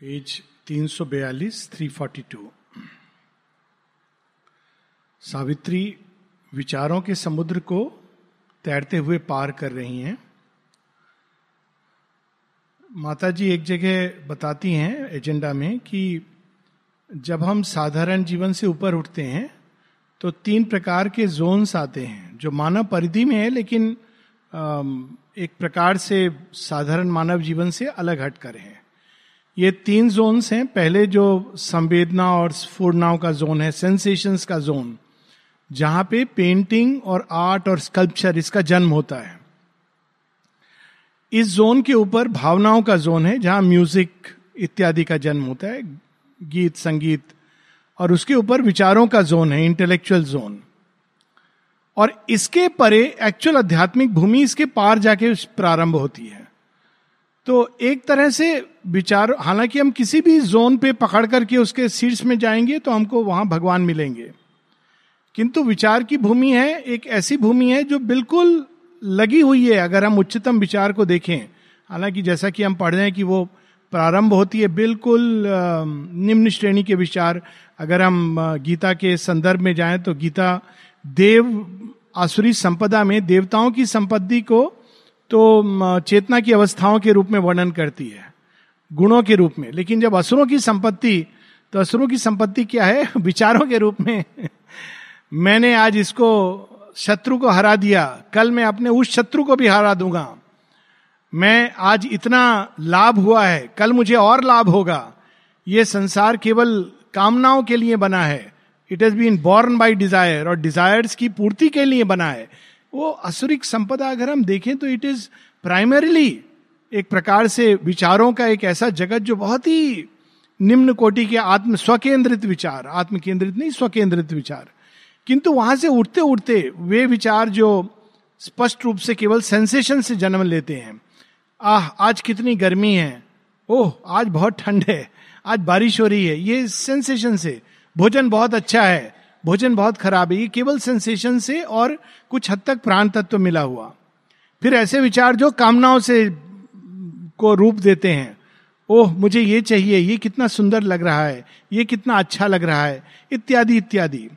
Page 342 342 Savitri, विचारों के समुद्र को तैरते हुए पार कर रही हैं। माता जी एक जगह बताती हैं एजेंडा में कि जब हम साधारण जीवन से ऊपर उठते हैं तो तीन प्रकार के जोन्स आते हैं, जो मानव परिधि में है, लेकिन एक प्रकार से साधारण मानव जीवन से अलग हटकर हैं। ये तीन जोन्स हैं। पहले जो संवेदना और स्फूर्णाओं का जोन है सेंसेशंस का जोन जहाँ पे पेंटिंग और आर्ट और स्कल्पचर इसका जन्म होता है। इस जोन के ऊपर भावनाओं का जोन है, जहाँ म्यूज़िक इत्यादि का जन्म होता है, गीत, संगीत, और उसके ऊपर विचारों का जोन है इंटेलेक्चुअल जोन और इसके परे एक्चुअल आध्यात्मिक भूमि इसके पार जाके प्रारंभ होती है। तो एक तरह से विचार, हालाँकि हम किसी भी जोन पे पकड़ करके उसके शीर्ष में जाएँगे तो हमको वहाँ भगवान मिलेंगे। किंतु विचार की भूमि है, एक ऐसी भूमि है जो बिल्कुल लगी हुई है, अगर हम उच्चतम विचार को देखें। हालाँकि जैसा कि हम पढ़ रहे हैं कि वो प्रारंभ होती है, बिल्कुल निम्न श्रेणी के विचार। अगर हम गीता के संदर्भ में जाएँ तो गीता देव, आसुरी संपदा में देवताओं की संपत्ति को तो चेतना की अवस्थाओं के रूप में वर्णन करती है, गुणों के रूप में। लेकिन जब असुरों की संपत्ति तो असुरों की संपत्ति क्या है? विचारों के रूप में। मैंने आज इसको, शत्रु को हरा दिया। कल मैं अपने उस शत्रु को भी हरा दूँगा। मैं आज इतना लाभ हुआ है। कल मुझे और लाभ होगा। ये संसार केवल कामनाओं के लिए बना है। It has been born by desire और डिजायर्स की पूर्ति के लिए बना है। वो असुरिक संपदा अगर हम देखें तो इट इज़ प्राइमरीली एक प्रकार से विचारों का एक ऐसा जगत जो बहुत ही निम्न कोटि के आत्म स्वकेंद्रित विचार आत्म केंद्रित नहीं, स्वकेंद्रित विचार। किंतु वहाँ से उठते उठते वे विचार जो स्पष्ट रूप से केवल सेंसेशन से जन्म लेते हैं। आह, आज कितनी गर्मी है। ओह, आज बहुत ठंड है। आज बारिश हो रही है। ये सेंसेशन से। भोजन बहुत अच्छा है। भोजन बहुत खराब है। ये केवल सेंसेशन से और कुछ हद तक प्राण तत्व मिला हुआ। फिर ऐसे विचार जो कामनाओं से को रूप देते हैं। ओह, मुझे ये चाहिए, ये कितना सुंदर लग रहा है, ये कितना अच्छा लग रहा है, इत्यादि इत्यादि।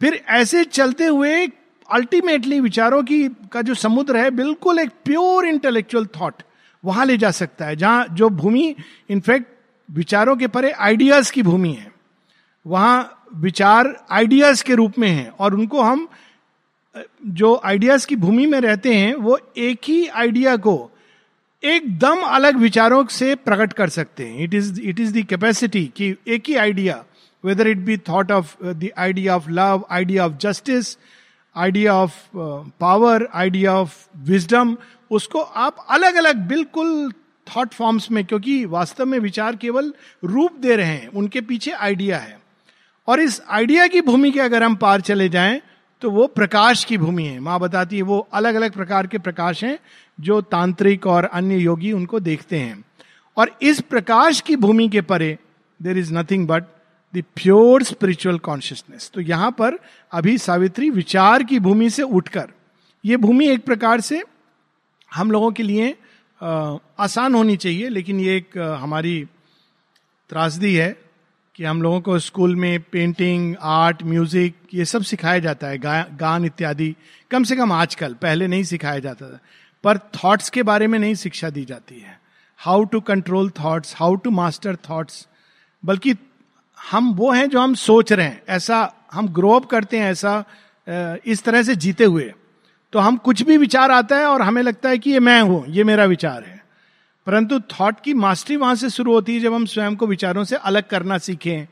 फिर ऐसे चलते हुए अल्टीमेटली विचारों की, का जो समुद्र है, बिल्कुल एक प्योर इंटेलेक्चुअल थॉट वहाँ ले जा सकता है, जहाँ जो भूमि इनफैक्ट विचारों के परे आइडियाज़ की भूमि है। वहाँ विचार आइडियाज़ के रूप में है और उनको हम, जो आइडियाज़ की भूमि में रहते हैं, वो एक ही आइडिया को एकदम अलग विचारों से प्रकट कर सकते हैं। It is it is capacity कि एक ही idea whether it be thought of the idea of love idea of justice idea of power idea of wisdom उसको आप अलग अलग बिल्कुल थॉट फॉर्म्स में, क्योंकि वास्तव में विचार केवल रूप दे रहे हैं, उनके पीछे आइडिया है। और इस आइडिया की भूमि के अगर हम पार चले जाएँ तो वो प्रकाश की भूमि है। माँ बताती है, वो अलग अलग प्रकार के प्रकाश हैं जो तांत्रिक और अन्य योगी उनको देखते हैं। और इस प्रकाश की भूमि के परे there is nothing but the pure spiritual consciousness तो यहाँ पर अभी सावित्री विचार की भूमि से उठकर, ये भूमि एक प्रकार से हम लोगों के लिए आसान होनी चाहिए, लेकिन ये एक हमारी त्रासदी है। कि हम लोगों को स्कूल में पेंटिंग आर्ट म्यूज़िक ये सब सिखाया जाता है गा, गान इत्यादि। कम से कम आजकल पहले नहीं सिखाया जाता था पर थॉट्स के बारे में नहीं शिक्षा दी जाती है। How to control thoughts how to master thoughts बल्कि हम वो हैं जो हम सोच रहे हैं ऐसा हम ग्रो अप करते हैं ऐसा इस तरह से जीते हुए। तो हम कुछ भी विचार आता है और हमें लगता है कि ये मैं हूँ ये मेरा विचार है। परंतु थॉट की मास्टरी वहाँ से शुरू होती है जब हम स्वयं को विचारों से अलग करना सीखें।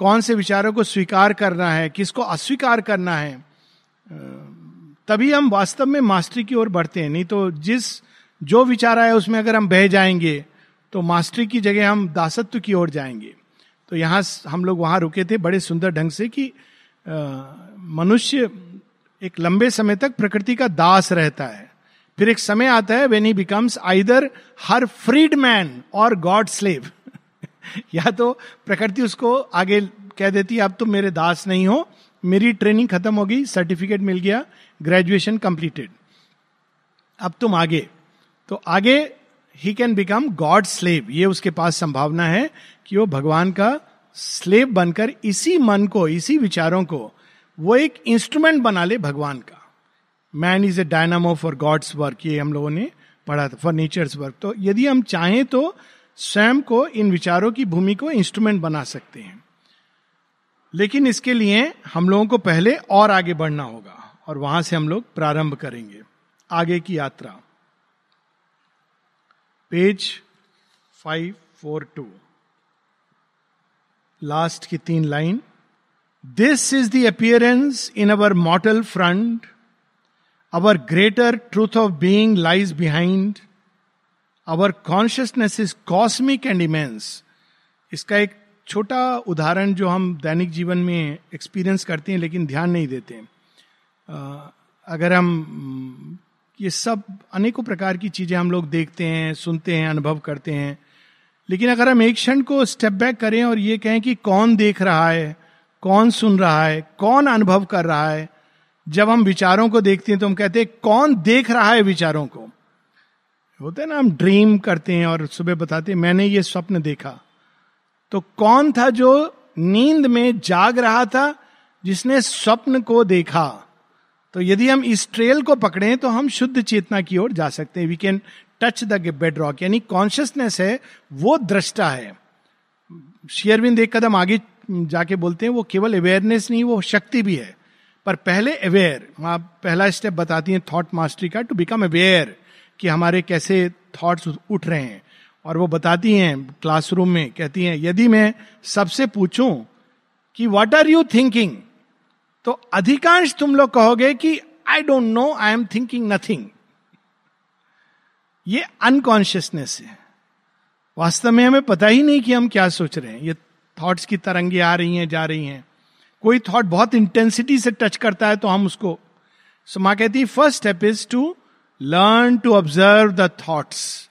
कौन से विचारों को स्वीकार करना है, किसको अस्वीकार करना है तभी हम वास्तव में मास्टरी की ओर बढ़ते हैं। नहीं तो जिस, जो विचार आया उसमें अगर हम बह जाएँगे तो मास्टरी की जगह हम दासत्व की ओर जाएँगे। तो यहाँ हम लोग वहाँ रुके थे बड़े सुंदर ढंग से कि मनुष्य एक लंबे समय तक प्रकृति का दास रहता है। फिर एक समय आता है when he becomes either her freed man or God slave या तो प्रकृति उसको आगे कह देती है, अब तुम मेरे दास नहीं हो, मेरी ट्रेनिंग खत्म हो गई सर्टिफिकेट मिल गया ग्रेजुएशन कंप्लीटेड अब तुम आगे। तो आगे he can become God slave ये उसके पास संभावना है कि वो भगवान का स्लेव बनकर इसी मन को, इसी विचारों को, वो एक इंस्ट्रूमेंट बना ले भगवान का। Man is a dynamo for God's work ये हम लोगों ने पढ़ा था फॉर नेचर्स वर्क तो यदि हम चाहें तो स्वयं को इन विचारों की भूमि को इंस्ट्रूमेंट बना सकते हैं। लेकिन इसके लिए हम लोगों को पहले और आगे बढ़ना होगा और वहाँ से हम लोग प्रारंभ करेंगे। आगे की यात्रा। Page five, four, two. Last की तीन line. This is the appearance in our mortal front our greater truth of being lies behind our consciousness is cosmic and immense इसका एक छोटा उदाहरण जो हम दैनिक जीवन में एक्सपीरियंस करते हैं, लेकिन ध्यान नहीं देते अगर हम ये सब अनेकों प्रकार की चीज़ें हम लोग देखते हैं, सुनते हैं, अनुभव करते हैं। लेकिन अगर हम एक क्षण को स्टेप बैक करें और ये कहें कि कौन देख रहा है, कौन सुन रहा है, कौन अनुभव कर रहा है जब हम विचारों को देखते हैं तो हम कहते हैं, कौन देख रहा है विचारों को? होते हैं ना, हम ड्रीम करते हैं और सुबह बताते हैं, मैंने ये स्वप्न देखा। तो कौन था जो नींद में जाग रहा था, जिसने स्वप्न को देखा? तो यदि हम इस ट्रेल को पकड़े तो हम शुद्ध चेतना की ओर जा सकते हैं। We can touch the bedrock यानी कॉन्शियसनेस है, वो दृष्टा है। शेयरविंद एक कदम आगे जाके बोलते हैं, वो केवल अवेयरनेस नहीं, वो शक्ति भी है। पर पहले अवेयर वहाँ पहला स्टेप बताती है थॉट मास्टरी का टू बिकम अवेयर कि हमारे कैसे थॉट्स उठ रहे हैं। और वो बताती हैं क्लासरूम में, कहती हैं, यदि मैं सबसे पूछूँ कि व्हाट आर यू थिंकिंग तो अधिकांश तुम लोग कहोगे कि I don't know I am thinking nothing ये अनकॉन्शियसनेस है। वास्तव में हमें पता ही नहीं कि हम क्या सोच रहे हैं। ये थॉट्स की तरंगे आ रही हैं, जा रही हैं। कोई थॉट बहुत इंटेंसिटी से टच करता है तो हम उसको। सो माँ कहती है first step is to learn to observe the thoughts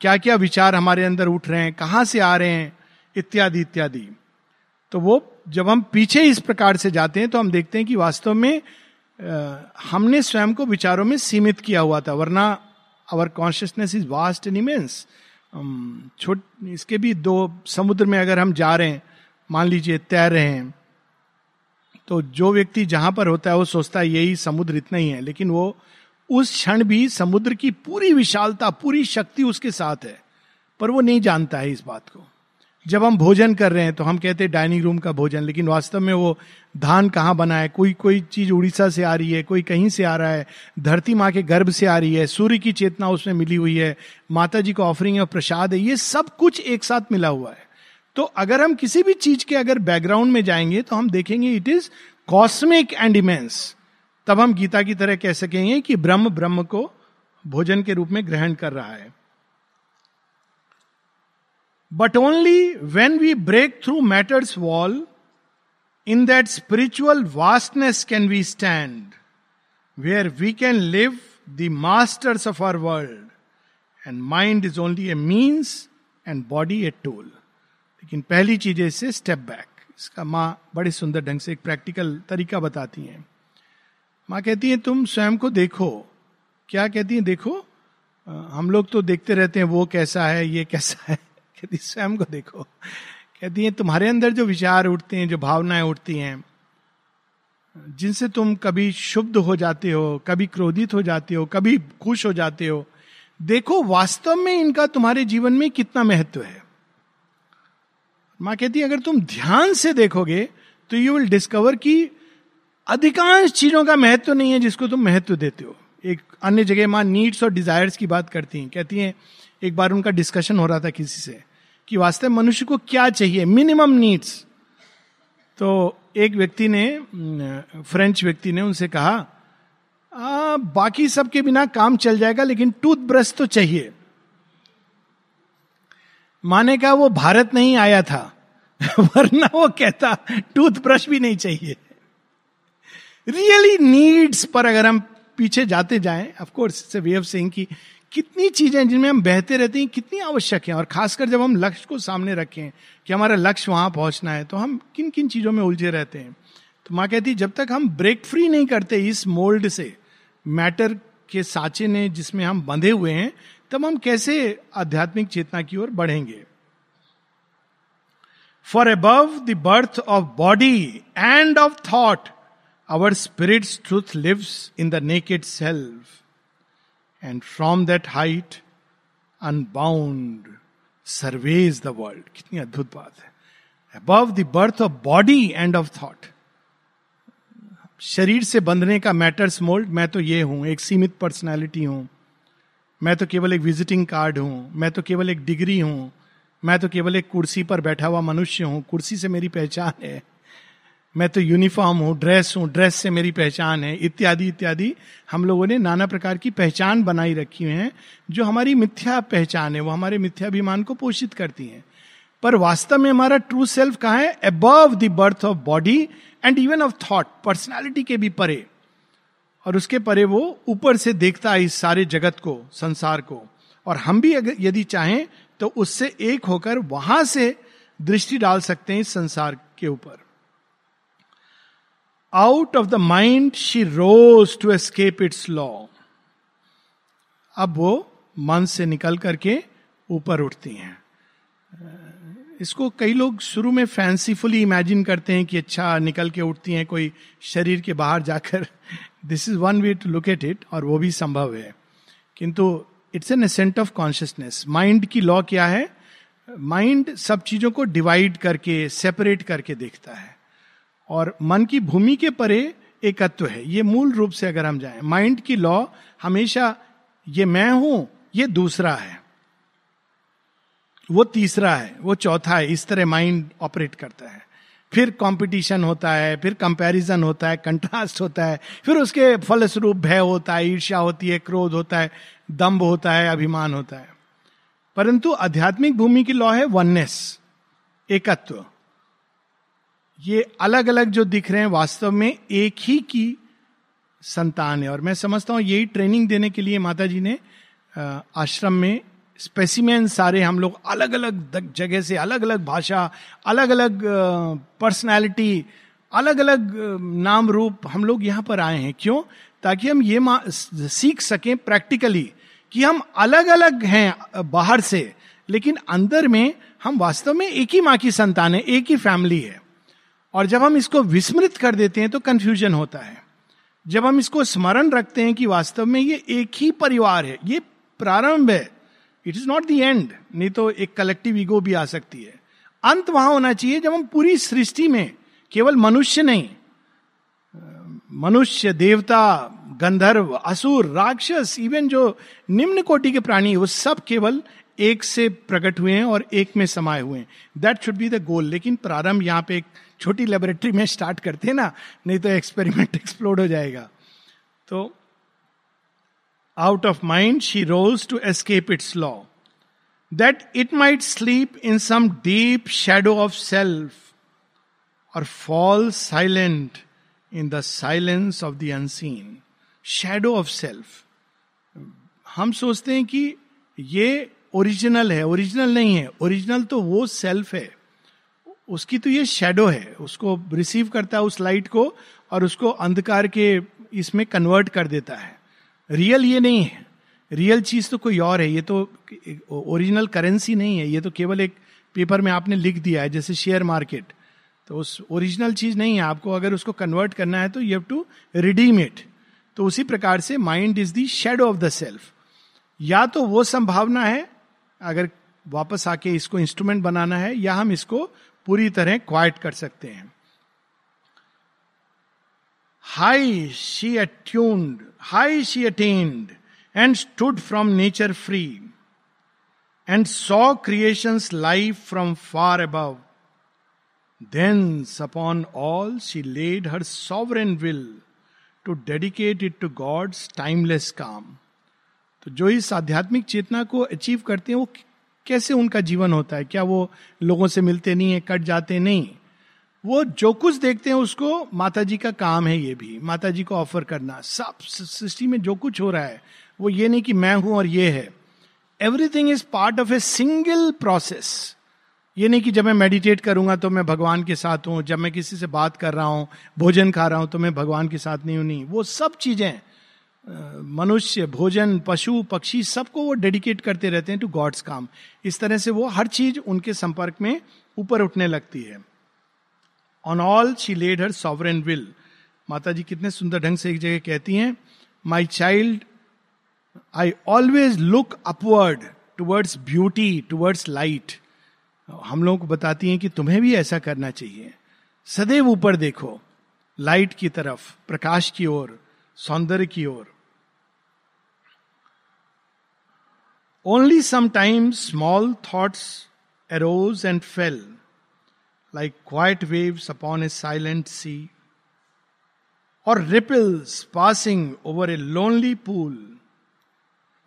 क्या क्या विचार हमारे अंदर उठ रहे हैं कहाँ से आ रहे हैं इत्यादि इत्यादि। तो वो जब हम पीछे इस प्रकार से जाते हैं तो हम देखते हैं कि वास्तव में आ, हमने स्वयं को विचारों में सीमित किया हुआ था वरना our consciousness is vast and immense छोट इसके भी दो समुद्र में अगर हम जा रहे हैं मान लीजिए तैर रहे हैं तो जो व्यक्ति जहाँ पर होता है, वो सोचता है, यही समुद्र इतना ही है। लेकिन वो उस क्षण भी समुद्र की पूरी विशालता, पूरी शक्ति उसके साथ है। पर वो नहीं जानता है इस बात को। जब हम भोजन कर रहे हैं तो हम कहते हैं, डाइनिंग रूम का भोजन। लेकिन वास्तव में वो धान कहाँ बना है? कोई कोई चीज़ उड़ीसा से आ रही है, कोई कहीं से आ रहा है। धरती माँ के गर्भ से आ रही है, सूर्य की चेतना उसमें मिली हुई है, माता जी को ऑफरिंग है, प्रसाद है, ये सब कुछ एक साथ मिला हुआ है। तो अगर हम किसी भी चीज़ के अगर बैकग्राउंड में जाएँगे तो हम देखेंगे it is cosmic and immense तब हम गीता की तरह कह सकेंगे कि ब्रह्म ब्रह्म को भोजन के रूप में ग्रहण कर रहा है। But only when we break through matters wall in that spiritual vastness can we stand where we can live the masters of our world and mind is only a means and body a tool लेकिन पहली चीज़ है इससे step back इसका माँ बड़े सुंदर ढंग से एक प्रैक्टिकल तरीका बताती हैं। माँ कहती है, तुम स्वयं को देखो। क्या कहती है, देखो? हम लोग तो देखते रहते हैं, वो कैसा है, ये कैसा है? कहती स्वयं को देखो। कहती है, तुम्हारे अंदर जो विचार उठते हैं, जो भावनाएँ उठती हैं, जिनसे तुम कभी शुद्ध हो जाते हो, कभी क्रोधित हो जाते हो, कभी खुश हो जाते हो, देखो वास्तव में इनका तुम्हारे जीवन में कितना महत्व है। माँ कहती है अगर तुम ध्यान से देखोगे तो यू विल डिस्कवर कि अधिकांश चीज़ों का महत्व नहीं है जिसको तुम महत्व देते हो। एक अन्य जगह माँ नीड्स और डिजायर्स की बात करती हैं। कहती हैं एक बार उनका डिस्कशन हो रहा था किसी से कि वास्तव मनुष्य को क्या चाहिए? मिनिमम नीड्स तो एक व्यक्ति ने फ्रेंच व्यक्ति ने उनसे कहा आ, बाकी सबके बिना काम चल जाएगा लेकिन टूथब्रश तो चाहिए। माने का वो भारत नहीं आया था? वरना वो कहता टूथब्रश भी नहीं चाहिए. रियली नीड्स पर अगर हम पीछे जाते जाएँ of course way of saying की कितनी चीज़ें जिनमें हम बहते रहते हैं, कितनी आवश्यक है, और खासकर जब हम लक्ष्य को सामने रखें कि हमारा लक्ष्य वहाँ पहुँचना है तो हम किन किन चीज़ों में उलझे रहते हैं। तो माँ कहती, जब तक हम ब्रेक फ्री नहीं करते इस मोल्ड से मैटर के साचे ने जिसमें हम बंधे हुए हैं तब हम कैसे आध्यात्मिक चेतना की ओर बढ़ेंगे? For above the birth of body and of thought our spirit truth lives in the naked self and from that height unbound surveys the world कितनी अद्भुत बात है। Above the birth of body and of thought शरीर से बंधने का matters mould मैं तो ये हूँ, एक सीमित पर्सनैलिटी हूँ। मैं तो केवल एक विजिटिंग कार्ड हूँ, मैं तो केवल एक डिग्री हूँ, मैं तो केवल एक कुर्सी पर बैठा हुआ मनुष्य हूँ, कुर्सी से मेरी पहचान है। मैं तो यूनिफॉर्म हूँ ड्रेस हूँ ड्रेस से मेरी पहचान है, इत्यादि इत्यादि। हम लोगों ने नाना प्रकार की पहचान बनाई रखी है, जो हमारी मिथ्या पहचान है, वो हमारे मिथ्याभिमान को पोषित करती है। पर वास्तव में हमारा ट्रू सेल्फ कहा है? Above the birth of body and even of thought personality के भी परे। और उसके परे वो ऊपर से देखता है इस सारे जगत को, संसार को। और हम भी अगर यदि चाहें तो उससे एक होकर वहाँ से दृष्टि डाल सकते हैं इस संसार के ऊपर। Out of the mind she rose to escape its law अब वो मन से निकल करके ऊपर उठती हैं। इसको कई लोग शुरू में फैंसीफुली इमेजिन करते हैं कि अच्छा निकल के उठती हैं कोई शरीर के बाहर जाकर। This is one way to look at it और वो भी संभव है। किंतु it's an ascent of consciousness mind की लॉ क्या है? माइंड सब चीज़ों को डिवाइड करके सेपरेट करके देखता है। और मन की भूमि के परे एकत्व है। ये मूल रूप से अगर हम जाएँ माइंड की लॉ हमेशा, ये मैं हूँ, ये दूसरा है। वो तीसरा है, वो चौथा है, इस तरह माइंड ऑपरेट करता है। फिर कंपटीशन होता है, फिर कंपैरिजन होता है कंट्रास्ट होता है, फिर उसके फलस्वरूप भय होता है, ईर्ष्या होती है, क्रोध होता है, दम्भ होता है, अभिमान होता है। परंतु आध्यात्मिक भूमि की लॉ है वननेस एकत्व। ये अलग अलग जो दिख रहे हैं वास्तव में एक ही की संतान है। और मैं समझता हूँ यही ट्रेनिंग देने के लिए माता जी ने आश्रम में स्पेसिमेन सारे हम लोग अलग अलग जगह से अलग अलग भाषा अलग अलग पर्सनैलिटी अलग अलग नाम रूप हम लोग यहाँ पर आए हैं। क्यों? ताकि हम ये सीख सकें प्रैक्टिकली कि हम अलग अलग हैं बाहर से, लेकिन अंदर में हम वास्तव में एक ही माँ की संतान है, एक ही फैमिली है। और जब हम इसको विस्मृत कर देते हैं तो कन्फ्यूज़न होता है। जब हम इसको स्मरण रखते हैं कि वास्तव में ये एक ही परिवार है, ये प्रारंभ है it is not the end नहीं तो एक कलेक्टिव ईगो भी आ सकती है। अंत वहाँ होना चाहिए जब हम पूरी सृष्टि में केवल मनुष्य नहीं, मनुष्य, देवता, गंधर्व, असुर, राक्षस इवन जो निम्न कोटि के प्राणी वो सब केवल एक से प्रकट हुए हैं और एक में समाये हुए हैं। That should be the goal लेकिन प्रारंभ यहाँ पे एक छोटी लेबोरेटरी में स्टार्ट करते हैं ना, नहीं तो एक्सपेरिमेंट एक्सप्लोड हो जाएगा। तो out of mind, she rose to escape its law. That it might sleep in some deep shadow of self or fall silent in the silence of the unseen. Shadow of self. हम सोचते हैं कि ये original है original नहीं है original तो वो सेल्फ है उसकी तो ये शेडो है उसको रिसीव करता है उस लाइट को और उसको अंधकार के इसमें कन्वर्ट कर देता है रियल ये नहीं है। रियल चीज़ तो कोई और है। ये तो ओरिजिनल करेंसी नहीं है। ये तो केवल एक पेपर में आपने लिख दिया है, जैसे शेयर मार्केट तो उस ओरिजिनल चीज़ नहीं है। आपको अगर उसको कन्वर्ट करना है तो you have to redeem it तो उसी प्रकार से mind is the shadow of the self या तो वो संभावना है, अगर वापस आके इसको इंस्ट्रूमेंट बनाना है, या हम इसको पूरी तरह क्वाइट कर सकते हैं। High she attuned high she attend and stood from nature free and saw creation life from far above upon all she laid her sovereign will to dedicate it to God's timeless काम तो जो इस आध्यात्मिक चेतना को achieve करते हैं, वो कैसे उनका जीवन होता है? क्या वो लोगों से मिलते नहीं है, कट जाते नहीं? वो जो कुछ देखते हैं उसको माता जी का काम है ये भी। माता जी को ऑफ़र करना। सब सृष्टि में जो कुछ हो रहा है, वो ये नहीं कि मैं हूँ और ये है। Everything is part of a single process ये नहीं कि जब मैं मेडिटेट करूँगा तो मैं भगवान के साथ हूँ, जब मैं किसी से बात कर रहा हूँ, भोजन खा रहा हूँ तो मैं भगवान के साथ नहीं हूँ, नहीं। वो सब चीज़ें मनुष्य, भोजन, पशु, पक्षी, सबको वो डेडिकेट करते रहते हैं टू गॉड्स काम। इस तरह से वो हर चीज़ उनके संपर्क में ऊपर उठने लगती है। On all she led her sovereign will Mata ji कितने सुंदर ढंग से एक जगह कहती हैं my child I always look upward towards beauty towards light हम लोगों को बताती हैं कि तुम्हें भी ऐसा करना चाहिए। सदैव ऊपर देखो लाइट की तरफ़, प्रकाश की ओर, सौंदर्य की ओर। Only sometimes small thoughts arose and fell like quiet waves upon a silent sea or ripples passing over a lonely pool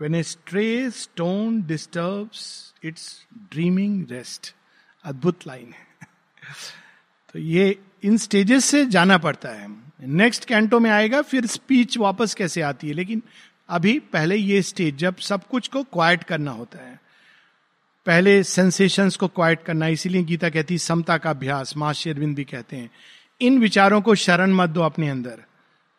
when a stray stone disturbs its dreaming rest अद्भुत लाइन है तो ये इन स्टेजेस से जाना पड़ता है। Next canto में आएगा, फिर स्पीच वापस कैसे आती है? लेकिन अभी पहले ये स्टेज जब सब कुछ को क्वाइट करना होता है। पहले सेंसेशंस को क्वाइट करना, इसीलिए गीता कहती है, समता का अभ्यास माँ शेरविंद भी कहते हैं। इन विचारों को शरण मत दो अपने अंदर,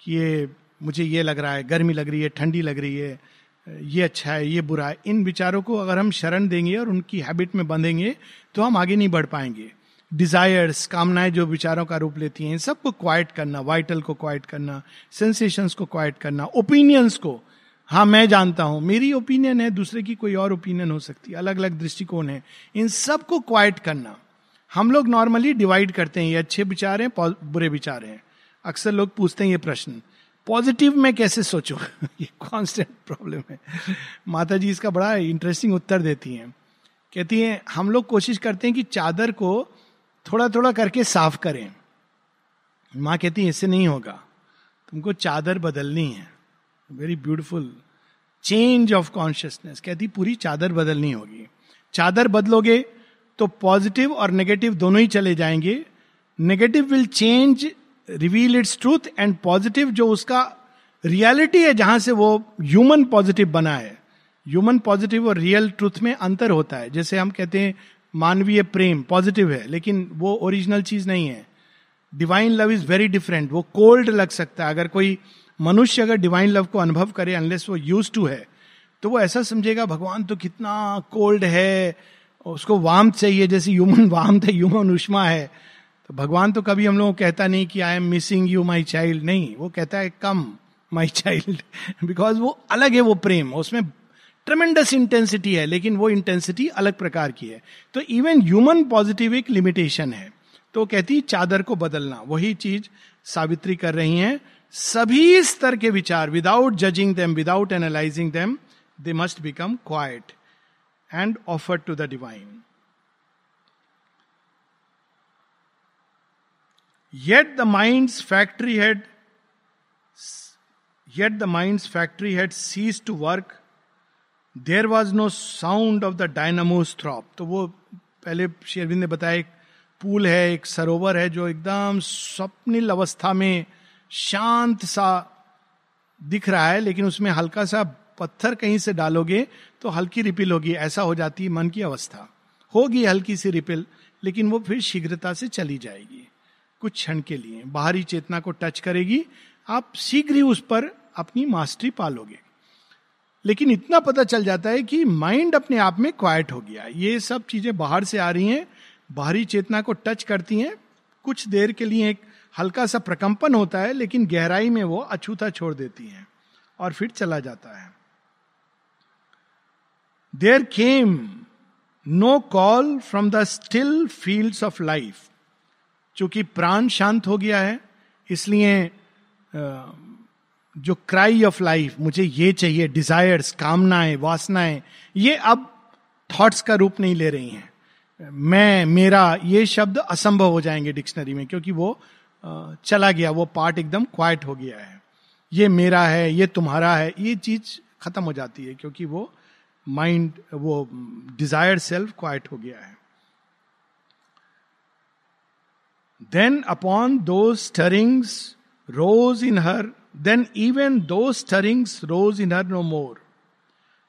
कि ये मुझे ये लग रहा है, गर्मी लग रही है, ठंडी लग रही है, ये अच्छा है, ये बुरा है। इन विचारों को अगर हम शरण देंगे और उनकी हैबिट में बंधेंगे तो हम आगे नहीं बढ़ पाएँगे। डिजायर्स कामनाएँ जो विचारों का रूप लेती हैं, सबको क्वाइट करना वाइटल को क्वाइट करना सेंसेशंस को क्वाइट करना ओपिनियंस को हाँ मैं जानता हूँ। मेरी ओपिनियन है, दूसरे की कोई और ओपिनियन हो सकती है। अलग अलग दृष्टिकोण है। इन सबको क्वाइट करना। हम लोग नॉर्मली डिवाइड करते हैं। ये अच्छे विचार हैं बुरे विचार हैं। अक्सर लोग पूछते हैं ये प्रश्न पॉजिटिव में कैसे सोचो? ये कॉन्स्टेंट प्रॉब्लम है। माता जी इसका बड़ा इंटरेस्टिंग उत्तर देती हैं। कहती हैं, हम लोग कोशिश करते हैं कि चादर को थोड़ा थोड़ा करके साफ़ करें। माँ कहती है, इससे नहीं होगा। तुमको चादर बदलनी है। Very beautiful change of consciousness. कहती, पूरी चादर बदलनी होगी। चादर बदलोगे तो पॉजिटिव और नेगेटिव दोनों ही चले जाएँगे। Negative will change, reveal its truth and positive जो उसका रियलिटी है, जहाँ से वो ह्यूमन पॉजिटिव बना है। ह्यूमन पॉजिटिव और रियल ट्रूथ में अंतर होता है। जैसे हम कहते हैं, मानवीय प्रेम पॉजिटिव है, लेकिन वो ओरिजिनल चीज़ नहीं है। Divine love is very different. वो कोल्ड लग सकता है। अगर कोई मनुष्य अगर डिवाइन लव को अनुभव करे अनलेस वो यूज़ टू है तो वो ऐसा समझेगा, भगवान तो कितना कोल्ड है, उसको वाम चाहिए, जैसे ह्यूमन वाम थे ह्यूमन उष्मा है। तो भगवान तो कभी हम लोगों को कहता नहीं कि I am missing you my child नहीं, वो कहता है कम माई चाइल्ड बिकॉज़ वो अलग है, वो प्रेम, उसमें ट्रमेंडस इंटेंसिटी है, लेकिन वो इंटेंसिटी अलग प्रकार की है। तो इवन ह्यूमन पॉजिटिव एक लिमिटेशन है। तो कहती, चादर को बदलना। वही चीज़ सावित्री कर रही हैं सभी स्तर के विचार without judging them without analysing them they must become quiet and offer to the divine yet the mind factory had yet the mind factory had ceased to work there was no sound of the dynamos throb तो वो पहले शेरविंद ने बताया, एक pool है, एक सरोवर है जो एकदम स्वप्निल अवस्था में शांत सा दिख रहा है, लेकिन उसमें हल्का सा पत्थर कहीं से डालोगे तो हल्की रिपिल होगी, ऐसा हो जाती है मन की अवस्था। होगी हल्की सी रिपिल, लेकिन वो फिर शीघ्रता से चली जाएगी, कुछ क्षण के लिए। बाहरी चेतना को टच करेगी, आप शीघ्र ही उस पर अपनी मास्टरी पालोगे। लेकिन इतना पता चल जाता है कि माइंड अपने आप में क्वाइट हो गया। ये सब चीज़ें बाहर से आ रही हैं, बाहरी चेतना को टच करती हैं। कुछ देर के लिए एक हल्का सा प्रकंपन होता है, लेकिन गहराई में वो अछूता छोड़ देती हैं और फिर चला जाता है। There came no call from the still fields of life चूँकि प्राण शांत हो गया है, इसलिए जो क्राई ऑफ़ लाइफ मुझे ये चाहिए डिजायर्स कामनाएँ, वासनाएँ, ये अब थॉट्स का रूप नहीं ले रही हैं। मैं, मेरा ये शब्द असंभव हो जाएँगे डिक्शनरी में, क्योंकि वो चला गया, वो पार्ट एकदम क्वाइट हो गया है। ये मेरा है, ये तुम्हारा है, ये चीज़ खत्म हो जाती है क्योंकि वो माइंड वो डिज़ायर सेल्फ क्वाइट हो गया है। Then upon those stirrings rose in her then even those stirrings rose in her no more.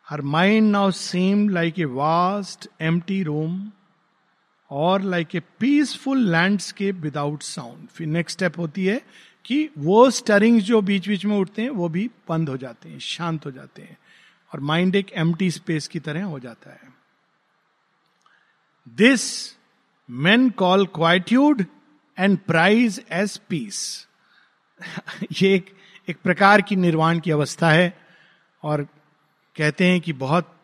Her mind now seemed like a vast empty room. Or like a peaceful landscape without sound फिर next step होती है कि वो स्टरिंग्स जो बीच बीच में उठते हैं, वो भी बंद हो जाते हैं, शांत हो जाते हैं। और माइंड एक एम स्पेस की तरह हो जाता है। This men call quietude and prize as peace ये एक एक प्रकार की निर्वाण की अवस्था है और कहते हैं कि बहुत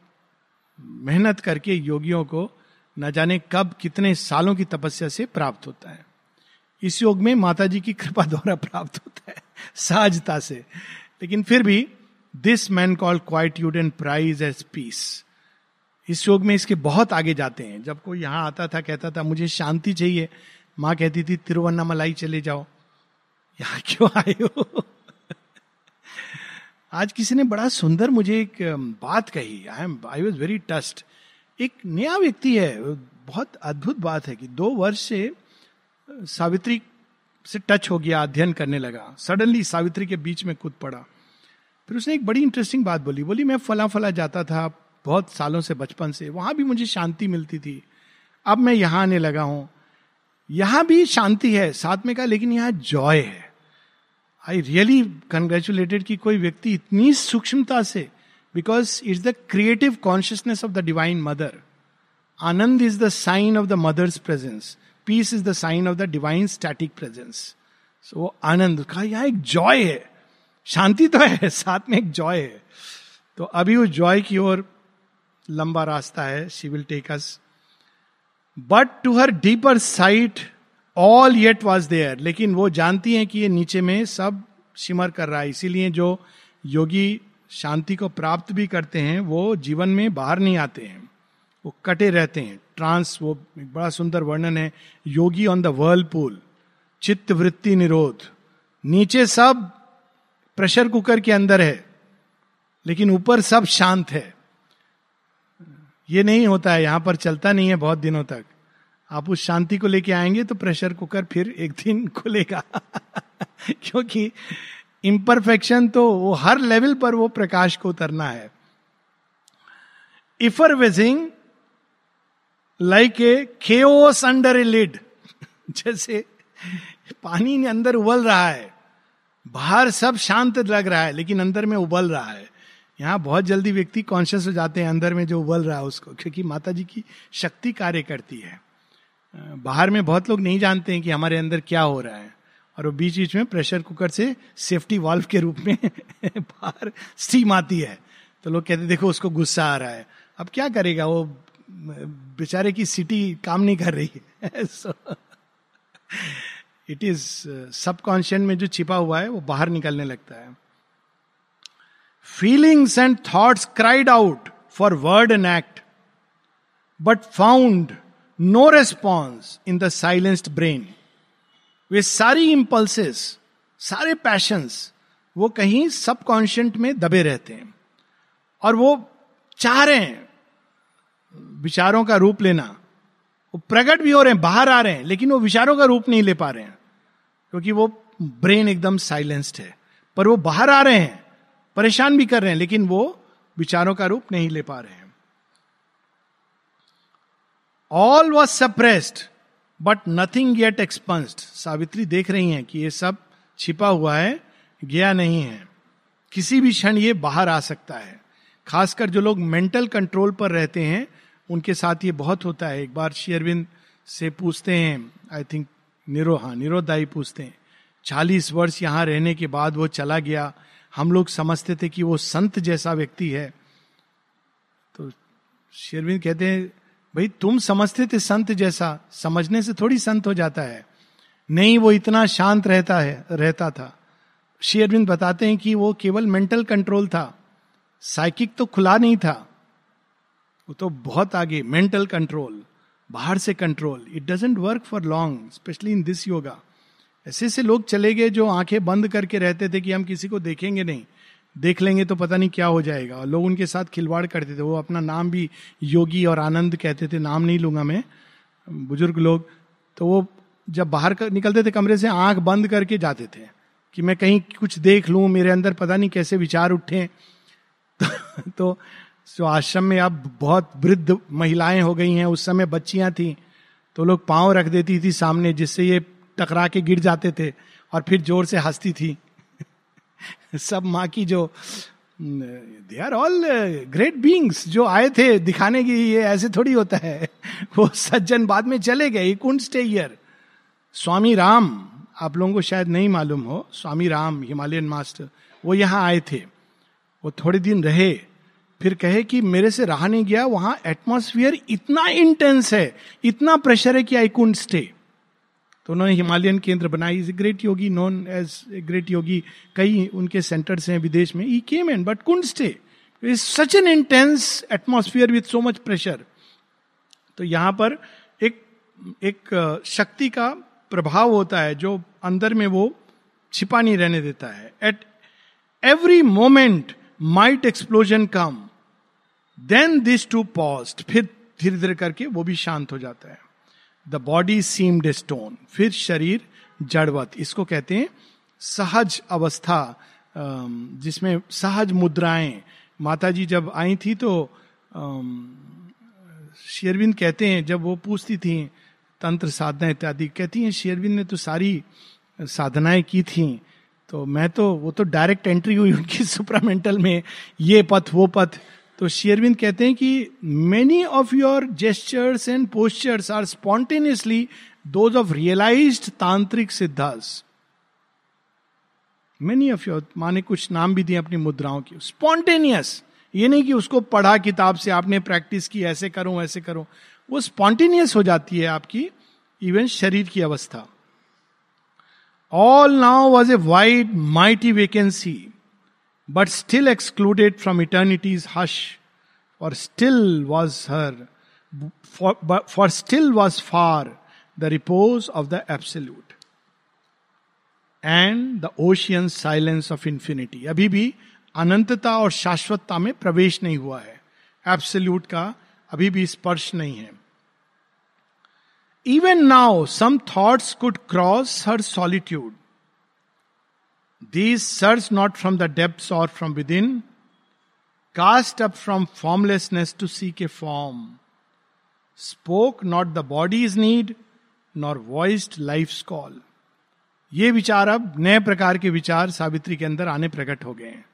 मेहनत करके योगियों को न जाने कब कितने सालों की तपस्या से प्राप्त होता है। इस योग में माता जी की कृपा द्वारा प्राप्त होता है, सहजता से। लेकिन फिर भी this man call quietude and prize as peace इस योग में इसके बहुत आगे जाते हैं। जब कोई यहाँ आता था, कहता था, मुझे शांति चाहिए। माँ कहती थी तिरुवन्नामलाई चले जाओ। यहाँ क्यों आए हो? आज किसी ने बड़ा सुंदर मुझे एक बात कही। I am I was very touched एक नया व्यक्ति है। बहुत अद्भुत बात है कि दो वर्ष से, सावित्री से टच हो गया, अध्ययन करने लगा। सडनली सावित्री के बीच में कूद पड़ा। फिर उसने एक बड़ी इंटरेस्टिंग बात बोली। बोली, मैं फला फला जाता था बहुत सालों से, बचपन से। वहाँ भी मुझे शांति मिलती थी। अब मैं यहाँ आने लगा हूँ। यहाँ भी शांति है, साथ में कहा, लेकिन यहाँ जॉय है। आई रियली कंग्रेचुलेटेड कि कोई व्यक्ति इतनी सूक्ष्मता से because it's the creative consciousness of the divine mother ananda is the sign of the mother's presence peace is the sign of the divine static presence सो वो आनंद का यहाँ एक जॉय है। शांति तो है, साथ में एक जॉय है। तो अभी उस जॉय की ओर लंबा रास्ता है she will take us but to her deeper sight all yet was there लेकिन वो जानती हैं कि ये नीचे में सब सिमर कर रहा है। इसीलिए जो योगी शांति को प्राप्त भी करते हैं, वो जीवन में बाहर नहीं आते हैं। वो कटे रहते हैं। ट्रांस, वो एक बड़ा सुंदर वर्णन है, yogi on the world pool चित्त वृत्ति निरोध। नीचे सब प्रेशर कुकर के अंदर है, लेकिन ऊपर सब शांत है। ये नहीं होता है, यहाँ पर चलता नहीं है बहुत दिनों तक। आप उस शांति को लेके आएँगे तो प्रेशर कुकर फिर एक दिन खुलेगा। क्योंकि इम्परफेक्शन तो वो हर लेवल पर वो प्रकाश को उतरना है। Ever waging like a chaos under a lid जैसे पानी अंदर उबल रहा है, बाहर सब शांत लग रहा है, लेकिन अंदर में उबल रहा है। यहाँ बहुत जल्दी व्यक्ति कॉन्शियस हो जाते हैं, अंदर में जो उबल रहा है उसको, क्योंकि माता जी की शक्ति कार्य करती है। बाहर में बहुत लोग नहीं जानते हैं कि हमारे अंदर क्या हो रहा है। और वो बीच बीच में प्रेशर कुकर से सेफ्टी वाल्व के रूप में बाहर स्टीम आती है। तो लोग कहते देखो, उसको गुस्सा आ रहा है। अब क्या करेगा? वो, बेचारे की सिटी काम नहीं कर रही है। इट इज़ सबकॉन्शियस में जो छिपा हुआ है, वो बाहर निकलने लगता है। Feelings and thoughts cried out for word and act but found no response in the silenced brain वे सारी इंपल्सेस सारे पैशंस वो कहीं सबकॉन्शियंट में दबे रहते हैं। और वो चाह रहे हैं, विचारों का रूप लेना। वो प्रकट भी हो रहे हैं, बाहर आ रहे हैं, लेकिन वो विचारों का रूप नहीं ले पा रहे हैं, क्योंकि वो ब्रेन एकदम साइलेंस्ड है। पर वो बाहर आ रहे हैं, परेशान भी कर रहे हैं, लेकिन वो विचारों का रूप नहीं ले पा रहे हैं। All was suppressed but nothing get expunged Savitri देख रही हैं कि ये सब छिपा हुआ है, गया नहीं है। किसी भी क्षण ये बाहर आ सकता है। खासकर जो लोग मेंटल कंट्रोल पर रहते हैं, उनके साथ ये बहुत होता है। एक बार शेयरविंद से पूछते हैं आई थिंक निरो हाँ निरोदाई पूछते हैं। चालीस वर्ष यहाँ रहने के बाद वो चला गया। हम लोग समझते थे कि वो संत जैसा व्यक्ति है। तो शेरविंद कहते हैं भाई, तुम समझते थे संत जैसा, समझने से थोड़ी संत हो जाता है। नहीं, वो इतना शांत रहता है, रहता था। श्री अरविंद बताते हैं कि वो केवल मेंटल कंट्रोल था। साइकिक तो खुला नहीं था। वो तो बहुत आगे मेंटल कंट्रोल बाहर से control it doesn't work for long specially in this yoga ऐसे ऐसे लोग चले गए जो आँखें बंद करके रहते थे कि हम किसी को देखेंगे नहीं। देख लेंगे तो पता नहीं क्या हो जाएगा। और लोग उनके साथ खिलवाड़ करते थे। वो अपना नाम भी योगी और आनंद कहते थे। नाम नहीं लूँगा मैं बुज़ुर्ग लोग। तो वो जब बाहर कर, निकलते थे कमरे से आँख बंद करके जाते थे कि मैं कहीं कुछ देख लूँ मेरे अंदर पता नहीं कैसे विचार उठे। तो, तो जो आश्रम में अब बहुत वृद्ध महिलाएँ हो गई हैं। उस समय बच्चियाँ थी। तो लोग पाँव रख देती थी सामने जिससे ये टकरा के गिर जाते थे और फिर ज़ोर से हंसती थी। सब माँ की जो they are all great beings जो आए थे दिखाने की ये ऐसे थोड़ी होता है। वो सज्जन बाद में चले गए कुंड स्टे ईयर स्वामी राम, आप लोगों को शायद नहीं मालूम हो, स्वामी राम, हिमालयन मास्टर, वो यहाँ आए थे। वो थोड़े दिन रहे, फिर कहे कि मेरे से रहा नहीं गया, वहाँ एटमोस्फियर इतना इंटेंस है, इतना प्रेशर है कि आई कुंड स्टे तो उन्होंने हिमालयन केंद्र बनाई is great yogi known as great yogi कई उनके सेंटर्स हैं विदेश में। ई केम एंड बट कुंड stay is such an intense atmosphere with so much pressure तो यहाँ पर एक एक शक्ति का प्रभाव होता है जो अंदर में वो छिपा नहीं रहने देता है। At every moment might explosion come then this too passed फिर धीरे धीरे करके वो भी शांत हो जाता है। द बॉडी सीम्ड स्टोन फिर शरीर जड़वत। इसको कहते हैं सहज अवस्था जिसमें सहज मुद्राएँ। माता जी जब आई थी तो शेरविंद कहते हैं, जब वो पूछती थी, तंत्र साधना इत्यादि, कहती हैं, शेरविंद ने तो सारी साधनाएँ की थी। तो मैं तो वो तो डायरेक्ट एंट्री हुई उनकी सुपरामेंटल में, ये पथ, वो पथ तो शेयरविंद कहते हैं कि many of your gestures and postures are spontaneously those of realise तांत्रिक सिद्धास मेनी ऑफ़ योर माने कुछ नाम भी दिए अपनी मुद्राओं की। स्पॉन्टेनियस ये नहीं कि उसको पढ़ा किताब से आपने प्रैक्टिस की, ऐसे करो ऐसे करो। वो स्पॉन्टेनियस हो जाती है आपकी इवन शरीर की अवस्था। All now was a wide mighty vacancy excluded from eternity's hush. For still was her, for, but, for still was far the repose of the Absolute. And the ocean silence of infinity अभी भी अनंतता और शाश्वतता में प्रवेश नहीं हुआ है एब्सल्यूट का अभी भी स्पर्श नहीं है even now some thoughts could cross her solitude These surge not from the depths or from within, cast up from formlessness to seek a form. Spoke not the body's need, nor voiced life's call. ये विचार अब नए प्रकार के विचार सावित्री के अंदर आने प्रकट हो गए हैं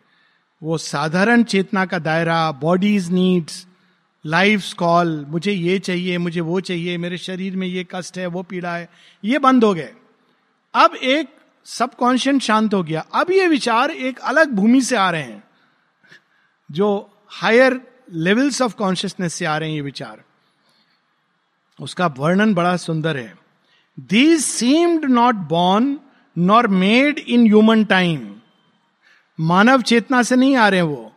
वो साधारण चेतना का दायरा बॉडीज नीड्स लाइफ कॉल मुझे ये चाहिए मुझे वो चाहिए मेरे शरीर में ये कष्ट है वो पीड़ा है ये बंद हो गए अब एक सबकॉन्शियस शांत हो गया। अब ये विचार एक अलग भूमि से आ रहे हैं, जो हायर लेवल्स ऑफ़ कॉन्शियसनेस से आ रहे हैं ये विचार। उसका वर्णन बड़ा सुंदर है। These seemed not born nor made in human time मानव चेतना से नहीं आ रहे हैं वो।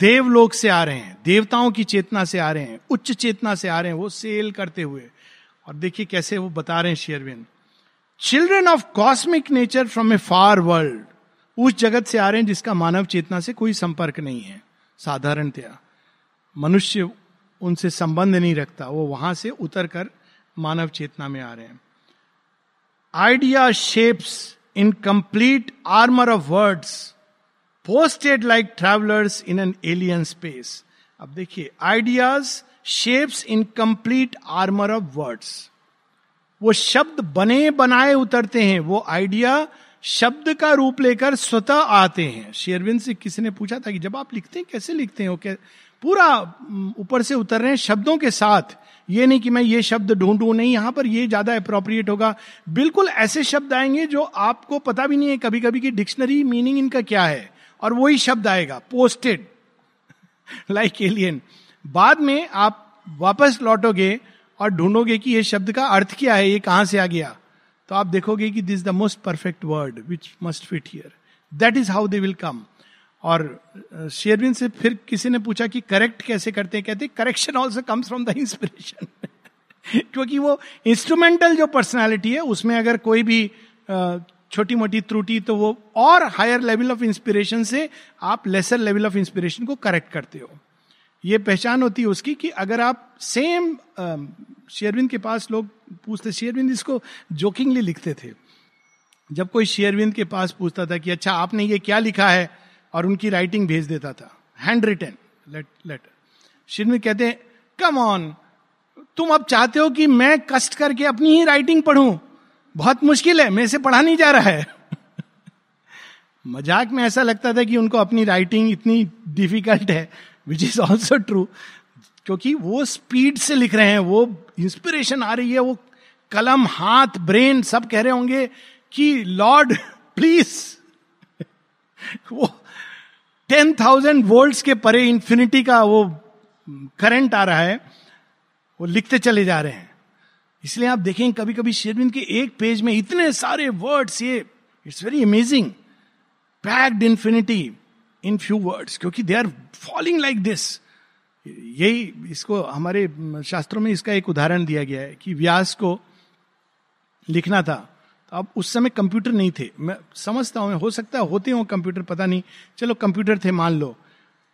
देवलोक से आ रहे हैं। देवताओं की चेतना से आ रहे हैं। उच्च चेतना से आ रहे हैं वो सेल करते हुए। और देखिए कैसे वो बता रहे हैं शेयरविंद। Children of cosmic nature from a far world उस जगत से आ रहे हैं जिसका मानव चेतना से कोई संपर्क नहीं है। साधारणतया, मनुष्य उनसे संबंध नहीं रखता, वो वहाँ से उतर कर मानव चेतना में आ रहे हैं। Idea shapes in complete armour of words posted like travellers in an alien space अब देखिए ideas shapes in complete armour of words वो शब्द बने बनाए उतरते हैं, वो आइडिया शब्द का रूप लेकर स्वतः आते हैं। शेरविंद से किसी ने पूछा था कि जब आप लिखते हैं, कैसे लिखते हैं? क्या पूरा ऊपर से उतर रहे हैं शब्दों के साथ। ये नहीं कि मैं ये शब्द ढूंढू, नहीं, यहाँ पर ये ज़्यादा अप्रोप्रिएट होगा। बिल्कुल ऐसे शब्द आएँगे जो आपको पता भी नहीं है कभी कभी की डिक्शनरी मीनिंग इनका क्या है, और वही शब्द आएगा पोस्टेड लाइक एलियन बाद में आप वापस लौटोगे और ढूंढोगे कि ये शब्द का अर्थ क्या है, ये कहाँ से आ गया? तो आप देखोगे कि this the most perfect word which must fit here that is how they will come और शेरविन से फिर किसी ने पूछा कि करेक्ट कैसे करते हैं? कहते correction also comes from the inspiration क्योंकि वो इंस्ट्रूमेंटल जो पर्सनैलिटी है, उसमें अगर कोई भी छोटी मोटी त्रुटि तो वो और हायर लेवल ऑफ़ इंस्पिरेशन से आप लेसर लेवल ऑफ़ इंस्पिरेशन को करेक्ट करते हो। ये पहचान होती है उसकी कि अगर आप सेम शेयरविंद के पास लोग पूछते शेयरविंद इसको जोकिंगली लिखते थे। जब कोई शेयरविंद के पास पूछता था कि अच्छा आपने ये क्या लिखा है? और उनकी राइटिंग भेज देता था। हैंड रिटन लेटर शेरविंद कहते हैं कम ऑन तुम अब चाहते हो कि मैं कष्ट करके अपनी ही राइटिंग पढ़ूं? बहुत मुश्किल है, मेरे से पढ़ा नहीं जा रहा है। मज़ाक में ऐसा लगता था कि उनको अपनी राइटिंग इतनी डिफ़िकल्ट है विच इज़ ऑल्सो ट्रू क्योंकि वो स्पीड से लिख रहे हैं, वो इंस्पिरेशन आ रही है, वो कलम, हाथ ब्रेन सब कह रहे होंगे कि, लॉर्ड प्लीज़ वो टेन थाउज़ेंड वोल्ट के परे इंफिनिटी का वो करंट आ रहा है, वो लिखते चले जा रहे हैं। इसलिए आप देखें कभी कभी शेरविंद के एक पेज में इतने सारे वर्ड्स ये it's very amazing packed infinity in few words क्योंकि they are falling like this यही इसको हमारे शास्त्रों में इसका एक उदाहरण दिया गया है कि व्यास को लिखना था। तो अब उस समय कंप्यूटर नहीं थे। मैं समझता हूँ, हो सकता है होते हो कंप्यूटर, पता नहीं। चलो कंप्यूटर थे, मान लो।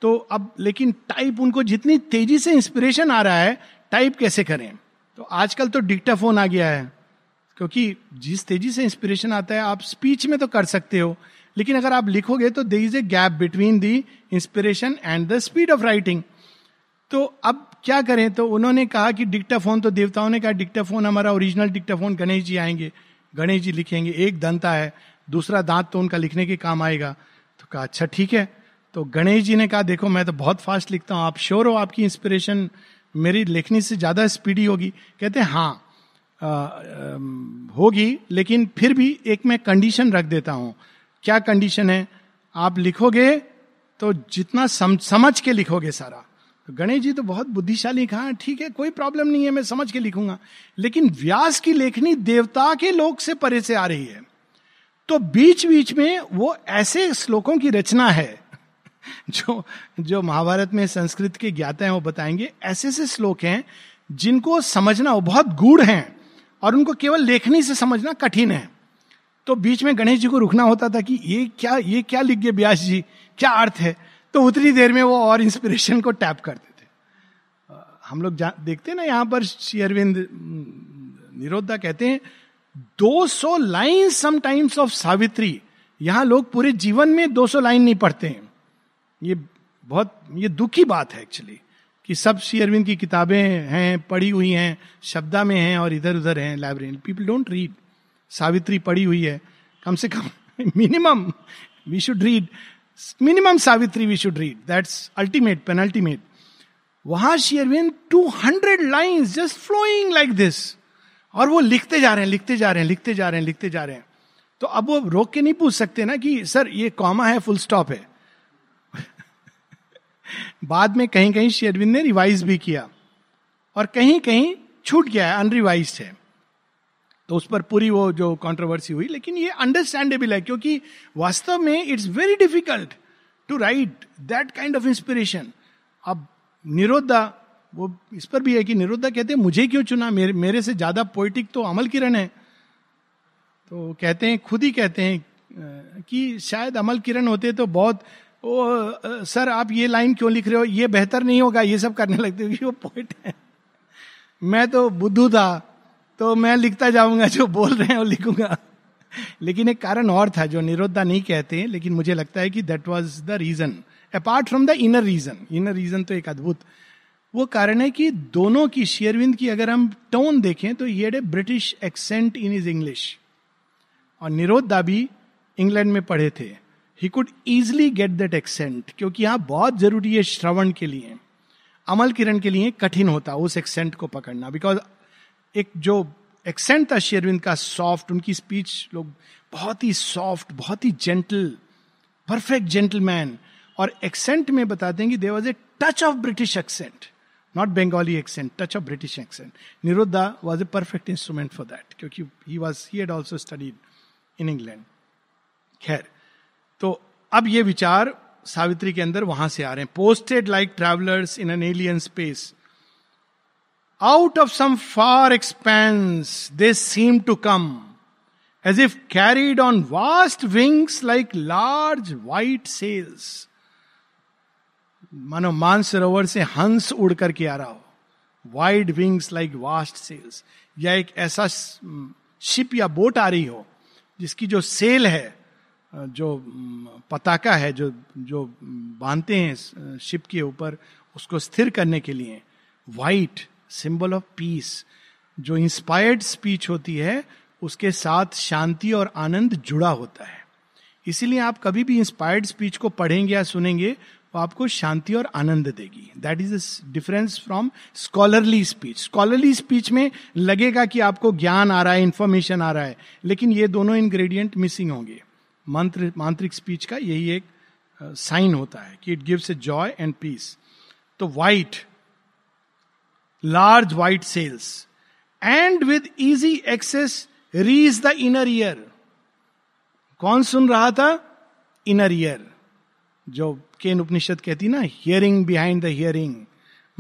तो अब लेकिन टाइप उनको जितनी तेज़ी से इंस्पिरेशन आ रहा है टाइप कैसे करें? तो आजकल तो डिक्टाफोन आ गया है। क्योंकि जिस तेज़ी से इंस्पिरेशन आता है, आप स्पीच में तो कर सकते हो। लेकिन अगर आप लिखोगे तो there is a gap between the inspiration and the speed of writing तो अब क्या करें? तो उन्होंने कहा कि डिक्टाफोन तो देवताओं ने कहा डिक्टाफोन हमारा ओरिजिनल डिक्टाफोन गणेश जी आएँगे। गणेश जी लिखेंगे। एक दंता है, दूसरा दांत तो उनका लिखने के काम आएगा। तो कहा अच्छा ठीक है। तो गणेश जी ने कहा, देखो, मैं तो बहुत फास्ट लिखता हूँ। आप श्योर हो आपकी इंस्पिरेशन मेरी लेखनी से ज़्यादा स्पीडी होगी? कहते हैं हाँ होगी, लेकिन फिर भी एक मैं कंडीशन रख देता हूँ। क्या कंडीशन है? आप लिखोगे तो जितना सम, समझ के लिखोगे सारा। तो गणेश जी तो बहुत बुद्धिशाली कहा ठीक है कोई प्रॉब्लम नहीं है मैं समझ के लिखूँगा। लेकिन व्यास की लेखनी देवता के लोक से परे से आ रही है। तो बीच बीच में वो ऐसे श्लोकों की रचना है जो जो महाभारत में संस्कृत के ज्ञाता हैं वो बताएँगे। ऐसे ऐसे श्लोक हैं जिनको समझना वो बहुत गूढ़ हैं और उनको केवल लेखनी से समझना कठिन है। तो बीच में गणेश जी को रुकना होता था कि ये क्या ये क्या लिख गए ब्यास जी? क्या अर्थ है? तो उतनी देर में वो और इंस्पिरेशन को टैप करते थे। हम लोग देखते हैं ना यहाँ पर श्री अरविंद निरोधा कहते हैं 200 लाइन समटाइम्स ऑफ़ सावित्री। यहाँ लोग पूरे जीवन में 200 लाइन नहीं पढ़ते हैं। ये बहुत, ये दुख बात है एक्चुअली कि सब श्री अरविंद की किताबें हैं, पढ़ी हुई हैं, शब्दा में हैं और इधर उधर हैं library people don't read Savitri पढ़ी हुई है। कम से कम minimum we should read minimum Savitri we should read that's ultimate pen ultimate वहाँ शेयरविन two hundred line just flowing like this और वो लिखते जा रहे हैं, लिखते जा रहे हैं, लिखते जा रहे हैं, लिखते जा रहे हैं। तो अब वो रोक के नहीं पूछ सकते ना कि, सर, ये कॉमा है फुल स्टॉप है। बाद में कहीं कहीं शेरविंद ने रिवाइज भी किया। और कहीं कहीं छूट गया है अनरिवाइज है। तो उस पर पूरी वो जो कंट्रोवर्सी हुई, लेकिन ये अंडरस्टैंडेबल है, क्योंकि वास्तव में it's very difficult to write that kind of inspiration अब निरोधा वो इस पर भी है कि निरोधा कहते हैं, मुझे क्यों चुना? मेरे मेरे से ज़्यादा पोइटिक तो अमल किरण है। तो कहते हैं, खुद ही कहते हैं कि शायद अमल किरण होते तो बहुत, ओ सर, आप ये लाइन क्यों लिख रहे हो? ये बेहतर नहीं होगा, ये सब करने लगते हो वो पोइट है। मैं तो बुद्धू था तो मैं लिखता जाऊँगा जो बोल रहे हैं वो लिखूँगा। लेकिन एक कारण और था जो निरोधा नहीं कहते हैं लेकिन मुझे लगता है कि that was the reason apart from the inner reason inner reason तो एक अद्भुत। वो कारण है कि दोनों की शेयरविंद की अगर हम टोन देखें तो ये the British accent in his English और निरोधा भी इंग्लैंड में पढ़े थे। He could easily get that accent क्योंकि यहाँ बहुत ज़रूरी है श्रवण के लिए। अमल किरण के लिए कठिन होता, उस एक्सेंट को पकड़ना। बिकॉज़ एक जो एक्सेंट था शेरविंद का सॉफ्ट उनकी स्पीच लोग बहुत ही सॉफ्ट बहुत ही जेंटल परफेक्ट जेंटलमैन और एक्सेंट में बताते हैं कि there was a touch of British accent not Bengali accent touch of British accent Nirodda was a perfect instrument for that क्योंकि he was he had also studied in England खैर तो अब ये विचार सावित्री के अंदर वहाँ से आ रहे हैं। Posted like travellers in an alien space out of some far expanse they seem to come as if carried on vast wings like large white sails मानो मानसरोवर से हंस उड़ करके आ रहा हो। Wide wings like vast sails या एक ऐसा शिप या बोट आ रही हो, जिसकी जो सेल है, जो पताका है, जो जो बांधते हैं शिप के ऊपर, उसको स्थिर करने के लिए वाइट सिंबल ऑफ़ पीस जो इंस्पायर्ड स्पीच होती है उसके साथ शांति और आनंद जुड़ा होता है। इसीलिए आप कभी भी इंस्पायर्ड स्पीच को पढ़ेंगे या सुनेंगे वो आपको शांति और आनंद देगी। That is difference from scholarly speech scholarly speech में लगेगा कि आपको ज्ञान आ रहा है इंफॉर्मेशन आ रहा है लेकिन ये दोनों इंग्रेडिएंट मिसिंग होंगे। मंत्र मांत्रिक स्पीच का यही एक साइन uh, होता है कि it gives a joy and peace तो white large white sails and with easy access reach the inner ear कौन सुन रहा था? इनर ईयर जो केन उपनिषद कहती ना हियरिंग बिहाइंड द हियरिंग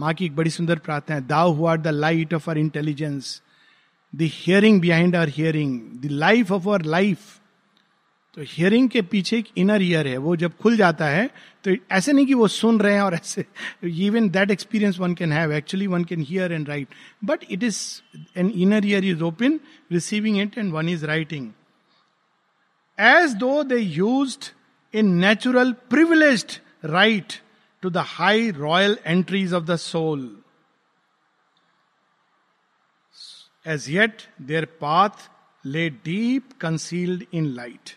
माँ की एक बड़ी सुंदर प्रार्थना है thou who are the light of our intelligence the hearing behind our hearing the life of our life तो हियरिंग के पीछे एक इनर ईयर है, वो जब खुल जाता है तो ऐसे नहीं कि वो सुन रहे हैं और ऐसे even that experience one can have actually one can hear and write but it is an inner ear is open receiving it and one is writing as though they use in natural privilege right to the high royal entries of the soul as yet their path lay deep concealed in light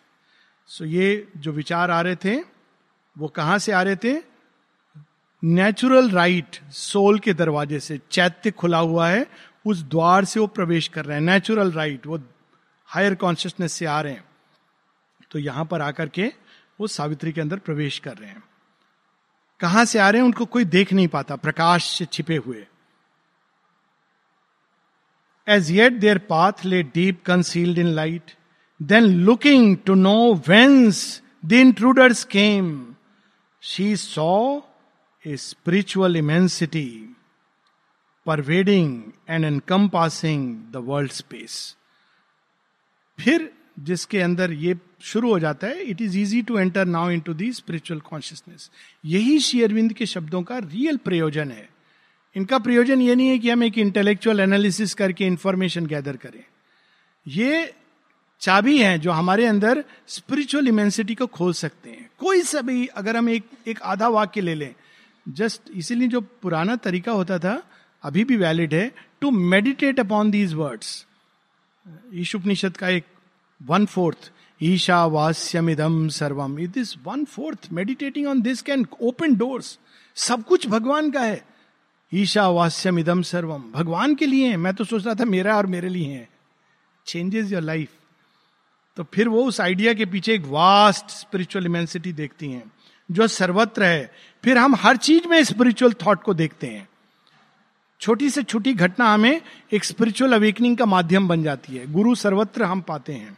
सो ये जो विचार आ रहे थे, वो कहाँ से आ रहे थे? नेचुरल राइट सोल के दरवाजे से चैत्य खुला हुआ है, उस द्वार से वो प्रवेश कर रहे हैं। नेचुरल राइट वो हायर कॉन्शियसनेस से आ रहे हैं। तो यहाँ पर आकर के वो सावित्री के अंदर प्रवेश कर रहे हैं। कहाँ से आ रहे हैं? उनको कोई देख नहीं पाता, प्रकाश से छिपे हुए। As yet their path lay deep concealed in light Then, looking to know whence the intruders came, she saw a spiritual immensity pervading and encompassing the world space. फिर जिसके अंदर ये शुरू हो जाता है it is easy to enter now into the spiritual consciousness यही शेयरविंद के शब्दों का रियल प्रयोजन है। इनका प्रयोजन ये नहीं है कि हम एक इंटेलेक्चुअल एनालिसिस करके इंफॉर्मेशन गैदर करें। ये चाबी है जो हमारे अंदर स्पिरिचुअल इमेंसिटी को खोल सकते हैं। कोई सा भी अगर हम एक एक आधा वाक्य ले लें जस्ट इसीलिए जो पुराना तरीका होता था, अभी भी वैलिड है to meditate upon these words Ishopanishad का एक वन फोर्थ ईशा वास्यमिदम सर्वम। It is one fourth meditating on this can open doors सब कुछ भगवान का है। ईशा वास्यम इदम सर्वम। भगवान के लिए है। मैं तो सोच रहा था मेरा और मेरे लिए है। चेंजेस योर लाइफ तो फिर वो उस आइडिया के पीछे एक वास्ट स्पिरिचुअल इमेंसिटी देखती हैं, जो सर्वत्र है। फिर हम हर चीज़ में स्पिरिचुअल थॉट को देखते हैं। छोटी से छोटी घटना हमें एक स्पिरिचुअल अवेकनिंग का माध्यम बन जाती है। गुरु सर्वत्र हम पाते हैं।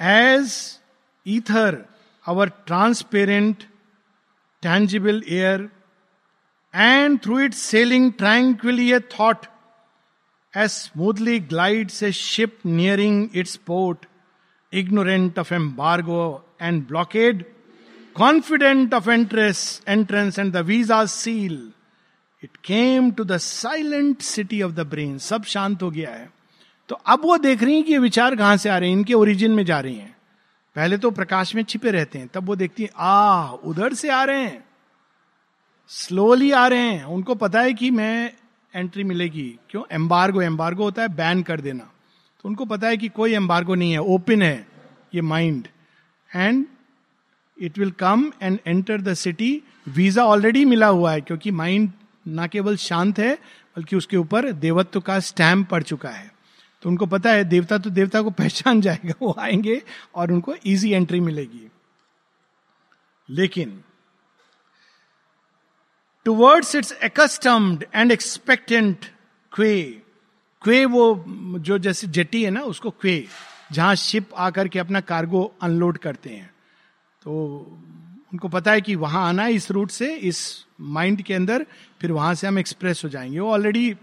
As ether our transparent tangible air and through it sailing tranquilly a thought as smoothly glides a ship nearing its port, ignorant of embargo and blockade, confident of entrance, entrance and the visa seal. It came to the silent city of the brain. सब शांत हो गया है तो अब वो देख रही हैं कि ये विचार कहाँ से आ रहे हैं इनके ओरिजिन में जा रही हैं पहले तो प्रकाश में छिपे रहते हैं तब वो देखती हैं आ उधर से आ रहे हैं स्लोली आ रहे हैं उनको पता है कि मैं एंट्री मिलेगी। क्यों? एम्बार्गो एम्बार्गो होता है बैन कर देना। तो उनको पता है कि कोई एम्बार्गो नहीं है। ओपन है ये mind and it will come and enter the city visa already मिला हुआ है, क्योंकि माइंड ना केवल शांत है, बल्कि उसके ऊपर देवत्व का स्टैम्प पड़ चुका है। तो उनको पता है, देवता तो देवता को पहचान जाएगा, वो आएँगे और उनको इजी एंट्री मिलेगी। लेकिन towards its accustomed and expectant क्वे क्वे वो जो जैसे जेटी है ना, उसको क्वे जहाँ शिप आकर के अपना कार्गो अनलोड करते हैं। तो उनको पता है कि वहाँ आना है, इस रूट से, इस माइंड के अंदर, फिर वहाँ से हम एक्सप्रेस हो जाएँगे। वो ऑलरेडी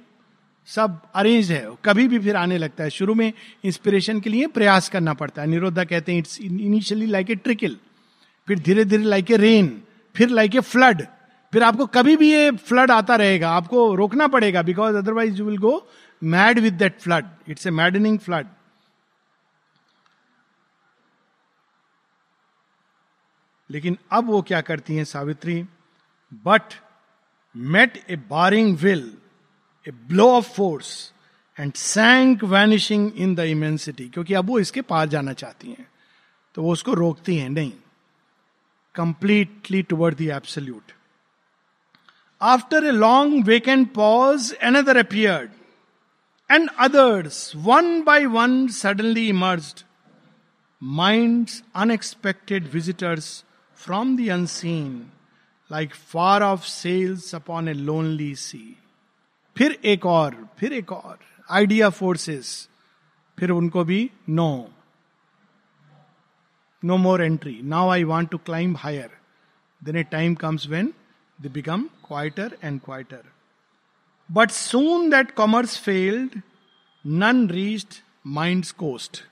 सब अरेंज है। कभी भी फिर आने लगता है। शुरू में इंस्पिरेशन के लिए प्रयास करना पड़ता है। निरोधा कहते हैं its initially like a trickle फिर धीरे धीरे लाइक ए रेन फिर लाइक ए फ्लड फिर आपको कभी भी ये फ्लड आता रहेगा, आपको रोकना पड़ेगा because otherwise you will go mad with that flood it's a maddening flood लेकिन अब वो क्या करती हैं Savitri? But met a barring will a blow of force and sank vanishing in the immensity क्योंकि अब वो इसके पार जाना चाहती हैं। तो वो उसको रोकती हैं, नहीं। Completely toward the after a long vacant pause another appeared and others one by one suddenly emerged minds unexpected visitors from the unseen like far off sails upon a lonely sea फिर एक और फिर एक और idea forces फिर उनको भी no no more entry now I want to climb higher then a time comes when they become quieter and quieter but soon that commerce failed none reached mind coast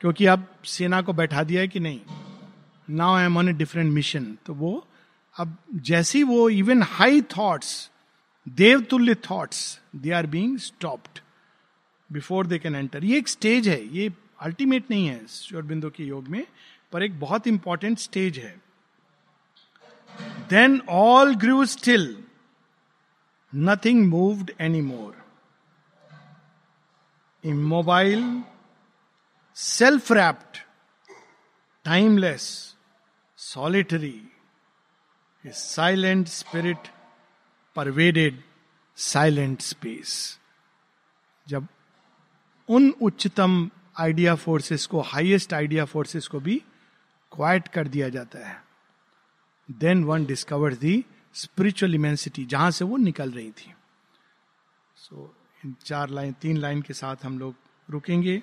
क्योंकि अब सेना को बैठा दिया है कि नहीं? Now I am on a different mission तो वो, अब जैसी वो even high thoughts देवतुल्य thoughts they are being stopped before they can enter ये एक स्टेज है. ये अल्टीमेट नहीं है श्योर बिंदु के योग में, पर एक बहुत इंपॉर्टेंट स्टेज है। Then all grew still nothing moved any more immobile self rapt timeless solitary silent spirit pervaded silent space जब उन उच्चतम आइडिया फोर्सेस को हाईएस्ट आइडिया फोर्सेस को भी क्वाइट कर दिया जाता है। Then one discovered the spiritual immensity जहाँ से वो निकल रही थी। सो इन चार लाइन, तीन लाइन के साथ हम लोग रुकेंगे।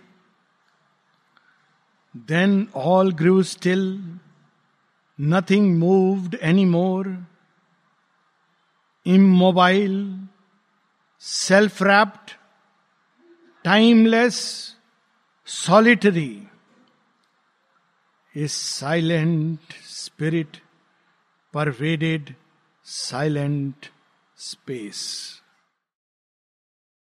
Then all grew still nothing moved any more immobile self rapt timeless solitary is silent spirit pervaded silent space.